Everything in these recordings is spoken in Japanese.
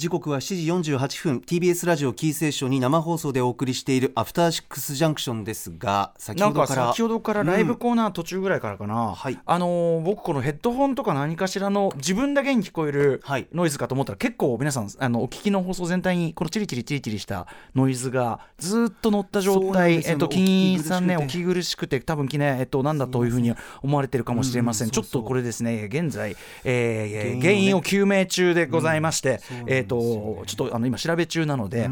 時刻は7時48分。TBS ラジオキーセーションに生放送でお送りしているアフターシックスジャンクションですが先ほどから先ほどからライブコーナー途中ぐらいからかな、うんはい、あのー、僕このヘッドホンとか何かしらの自分だけに聞こえるノイズかと思ったら、結構皆さんあのお聞きの放送全体にこのチリチリチリチリしたノイズがずっと乗った状態。えっと金さんねお聞き苦しくて。多分きねえっとなんだというふうに思われてるかもしれません、ちょっとこれですね現在、えー、原因を究明中でございまして、うん、えっ、ー、とちょっとあの今調べ中なので、あ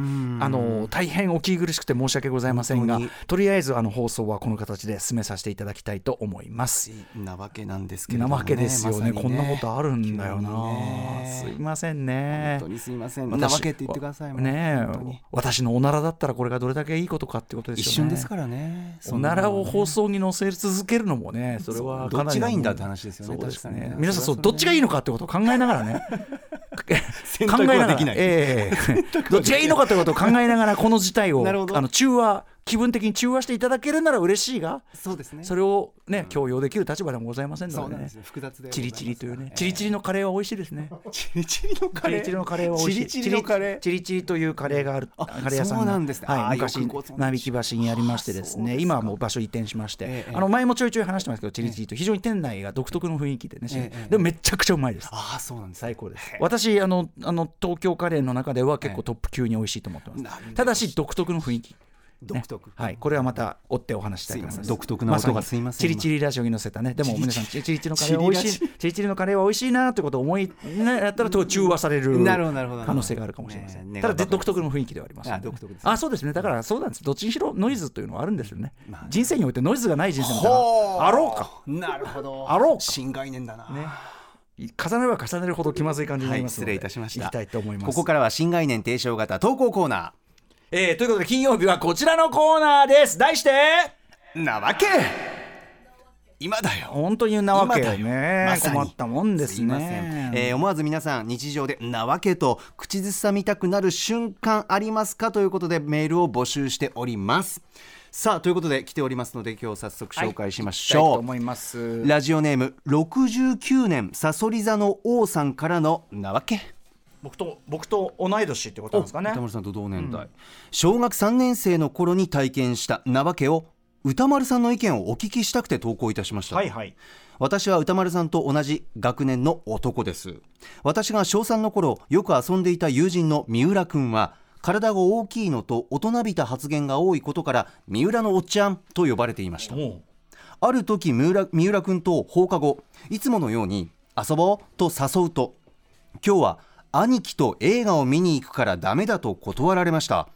の大変お聞き苦しくて申し訳ございませんがとりあえずあの放送はこの形で進めさせていただきたいと思います。なわけなんですけど、ね、なわけですよね、まね、こんなことあるんだよな、ね、すいませんね。本当にすいません。なわけって言ってくださいね私のおならだったらこれがどれだけいいことかってことですよね。一瞬ですからね。おならを放送に載せ続けるのもねそれはどっちがいいんだって話ですよね。そうですね。皆さんそうどっちがいいのかってことを考えながらね選択はできない、えー、どっちがいいのかということを考えながらこの事態をあの中和気分的に中和していただけるなら嬉しいがそうですね。それをね強要できる立場でもございませんのでね。複雑でチリチリというねチリチリのカレーは美味しいですね。チリチリのカレー？チリチリのカレーは美味しい。チリチリのカレー？チリチリというカレーがある。カレー屋さんそうなんですはい昔並木橋にありましてですね今はもう場所移転しましてあの前もちょいちょい話してますけどチリチリと非常に店内が独特の雰囲気でねでもめちゃくちゃうまいです。ああそうなんです最高です。私あのあの東京カレーの中では結構トップ級に美味しいと思ってます。ただし独特の雰囲気独特、ね、はい、これはまた追ってお話したいと思います。独特な音がすいません、チリチリラジオに載せたね。でも皆さんチリチリのカレーは美味しい。チリチリのカレーは美味しい。なということを思い、ね、やったら中和される可能性があるかもしれません、ね、ただ独特の雰囲気ではありますあ独特です、ね、あそうですね。だからそうなんです。どっちにしろノイズというのはあるんですよね、まあ、人生においてノイズがない人生みたいな。あろうか。なるほど。あろう新概念だな。ね。重ねれば重ねるほど気まずい感じになりますので、はい、失礼いたしました。ここからは新概念提唱型投稿コーナーえー、ということで金曜日はこちらのコーナーです。題してなわけ。今だよ。本当になわけね、ま、困ったもんですね。えー、思わず皆さん日常でなわけと口ずさみたくなる瞬間ありますかということでメールを募集しております。さあということで来ておりますので今日早速紹介しましょう、はい、ラジオネーム69年さそり座の王さんからのなわけ僕と僕と同い年ってことなんですかね。歌丸さんと同年代、うん、小学3年生の頃に体験したなわけを歌丸さんの意見をお聞きしたくて投稿いたしました、はいはい、私は歌丸さんと同じ学年の男です。私が小3の頃よく遊んでいた友人の三浦君は体が大きいのと大人びた発言が多いことから三浦のおっちゃんと呼ばれていました。ある時三浦三浦君と放課後いつものように遊ぼうと誘うと今日は兄貴と映画を見に行くからダメだと断られました。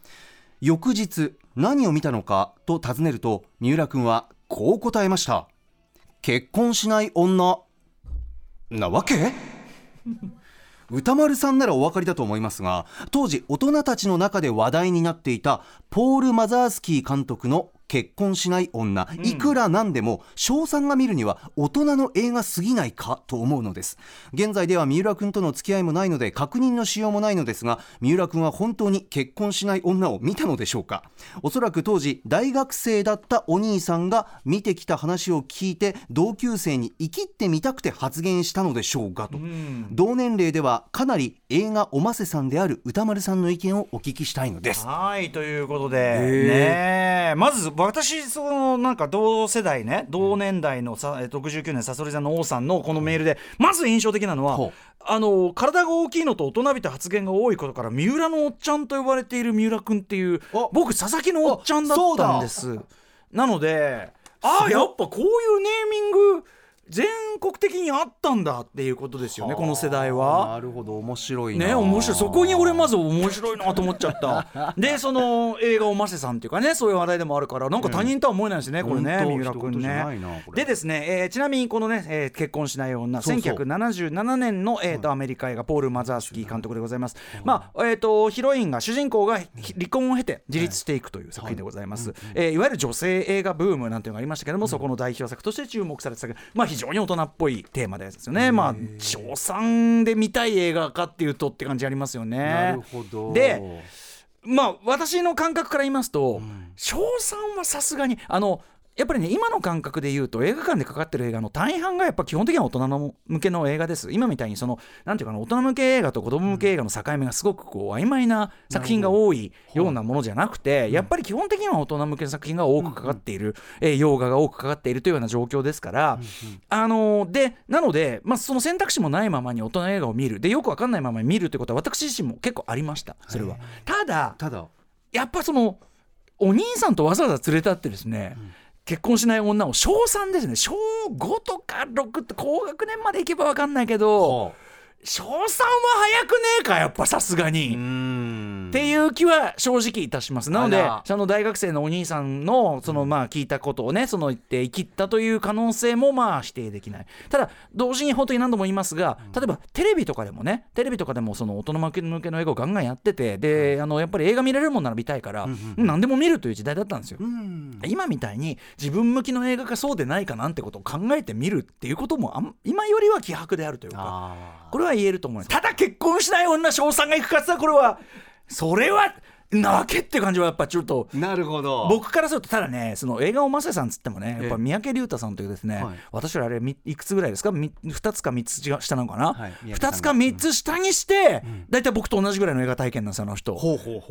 翌日何を見たのかと尋ねると三浦君はこう答えました。結婚しない女。なわけ？歌丸さんならお分かりだと思いますが当時大人たちの中で話題になっていたポール・マザースキー監督の結婚しない女、いくらなんでも賞賛が見るには大人の映画すぎないかと思うのです。現在では三浦君との付き合いもないので確認のしようもないのですが三浦君は本当に結婚しない女を見たのでしょうか。おそらく当時大学生だったお兄さんが見てきた話を聞いて同級生に生きってみたくて発言したのでしょうかと、同年齢ではかなり映画おませさんである歌丸さんの意見をお聞きしたいのです。はいということで。ねまず私そのなんか同世代ね同年代のさ、え69年さそり座の王さんのこのメールでまず印象的なのは、あの体が大きいのと大人びた発言が多いことから三浦のおっちゃんと呼ばれている三浦君っていう僕佐々木のおっちゃんだったんです。なのでああやっぱこういうネーミング全国的にあったんだっていうことですよねこの世代は。なるほど面白いね面白い。そこに俺まず面白いなと思っちゃった。でその映画おませさんっていうかねそういう話題でもあるからなんか他人とは思えないですね、うん、これね三浦君ね。でですね、えー、ちなみにこのね、えー、結婚しない女1977年の、えーと、アメリカ映画ポール・マザースキー監督でございます、まあえーと、ヒロインが主人公が離婚を経て自立していくという作品でございます、はい、えー、いわゆる女性映画ブームなんていうのがありましたけども、うん、そこの代表作として注目されてたけどまあ非常に大人っぽいテーマですよね。まあ賞賛で見たい映画かっていうとって感じありますよね。なるほどでまあ私の感覚から言いますと賞賛、うん、はさすがにあのやっぱりね今の感覚で言うと映画館でかかってる映画の大半がやっぱ基本的には大人の向けの映画です今みたいにそのなんていうかな大人向け映画と子供向け映画の境目がすごくこう曖昧な作品が多いようなものじゃなくてやっぱり基本的には大人向けの作品が多くかかっている、えー、洋画が多くかかっているというような状況ですから、あのー、でなので、まあ、その選択肢もないままに大人映画を見る。でよく分かんないままに見るということは私自身も結構ありました。それは。ただただ。やっぱそのお兄さんとわざわざ連れ立ってですね、うん結婚しない女を小3ですね。小5とか6って高学年までいけば分かんないけど小3は早くねえかやっぱさすがにっていう気は正直いたします。なのでその大学生のお兄さんのそのまあ聞いたことをねその言って生きったという可能性もまあ否定できない。ただ同時に本当に何度も言いますが例えばテレビとかでもねテレビとかでもその大人向けの映画をガンガンやっててであのやっぱり映画見れるもんなら見たいから何でも見るという時代だったん。ですよ今みたいに自分向きの映画かそうでないかなんてことを考えてみるっていうことも今よりは希薄であるというかこれは言えると思いますただ結婚しない女賞賛が行くかってこれはそれはなわけって感じはやっぱちょっと。なるほど。僕からするとただねその映画をませさんつってもねやっぱ三宅龍太さんというですね、はい、私らあれいくつぐらいですか？2つか3つ下なのかな、はい、2つか3つ下にして大体、うん、僕と同じぐらいの映画体験なんですよあの人。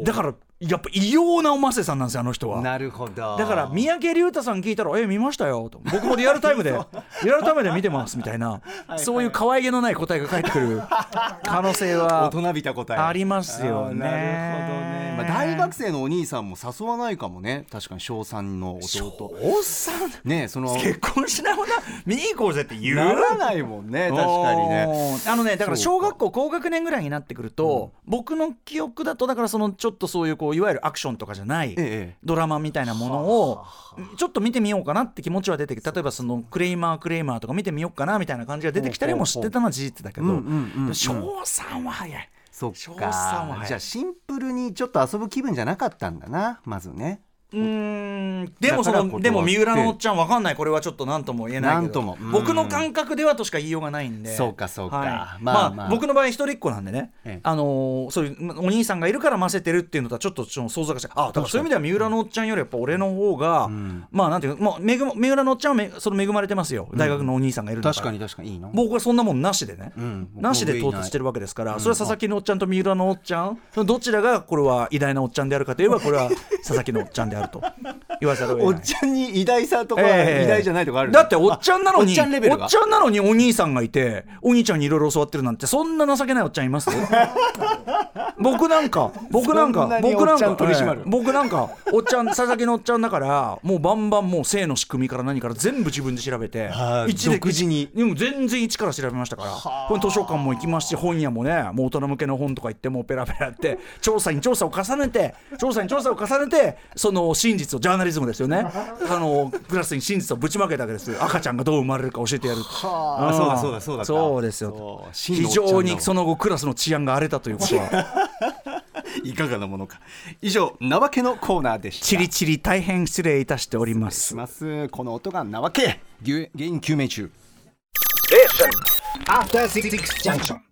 だからやっぱ異様なおませさんなんですよあの人は。なるほど。だから三宅龍太さん聞いたら「え見ましたよ」と。僕もリアルタイムで リアルタイムで見てますみたいな。そういう可愛げのない答えが返ってくる可能性は 大人びた答え。ありますよね。なるほどね、まあ、大学生のお兄さんも誘わないかもね。確かに小3の弟。小3ねその。結婚しないもんな。見に行こうぜって言う？ならないもんね確かにね。あのねだから小学校高学年ぐらいになってくると、うん、僕の記憶だとだからそのちょっとそういうこういわゆるアクションとかじゃないドラマみたいなものをちょっと見てみようかなって気持ちは出てきて例えばそのクレイマークレイマーとか見てみようかなみたいな感じが出てきたりも知ってたのは事実だけど小3は早い。そっか。じゃあシンプルにちょっと遊ぶ気分じゃなかったんだなまずねうん。でもそのでも三浦のおっちゃんわかんない。これはちょっと何とも言えないけど。も。僕の感覚ではとしか言いようがないんで。そうかそうか、はい、まあ、まあ、まあ、僕の場合一人っ子なんでね、ええ、あのー、そういうお兄さんがいるからませてるっていうのとはちょっと想像がしてあだからそういう意味では三浦のおっちゃんよりやっぱ俺の方が、うん、まあなんていうもう恵三浦のおっちゃんはその恵まれてますよ。大学のお兄さんがいる確かに確かにいいの。僕はそんなもんなしでね、うん、なしで唐突してるわけですから、それは佐々木のおっちゃんと三浦のおっちゃん。どちらがこれは偉大なおっちゃんであるかといえばこれは佐々木のおっちゃんであると。言わざるをおっちゃんに偉大さとか、えー、偉大じゃないとかあるだっておっちゃんなのにおっちゃんなのにお兄さんがいてお兄ちゃんにいろいろ教わってるなんてそんな情けないおっちゃんいます？僕なんか僕なんか僕なんか、えー、僕なんかおっちゃん佐々木のおっちゃんだからもうバンバンもう性の仕組みから何から全部自分で調べて一独自に。でも全然一から調べましたから。図書館も行きますし本屋もねもう大人向けの本とか行ってもうペラペラって調査に調査を重ねて調査に調査を重ねてその真実をジャーナリズムですよね。あのクラスに真実をぶちまけたわけです。赤ちゃんがどう生まれるか教えてやる。はあ。そうだそうだそうだそうですよ。非常にその後クラスの治安が荒れたということは。いかがなものか。以上なわけのコーナーでした。チリチリ大変失礼いたしております。ます。この音がなわけ原因究明中。え After 66 junction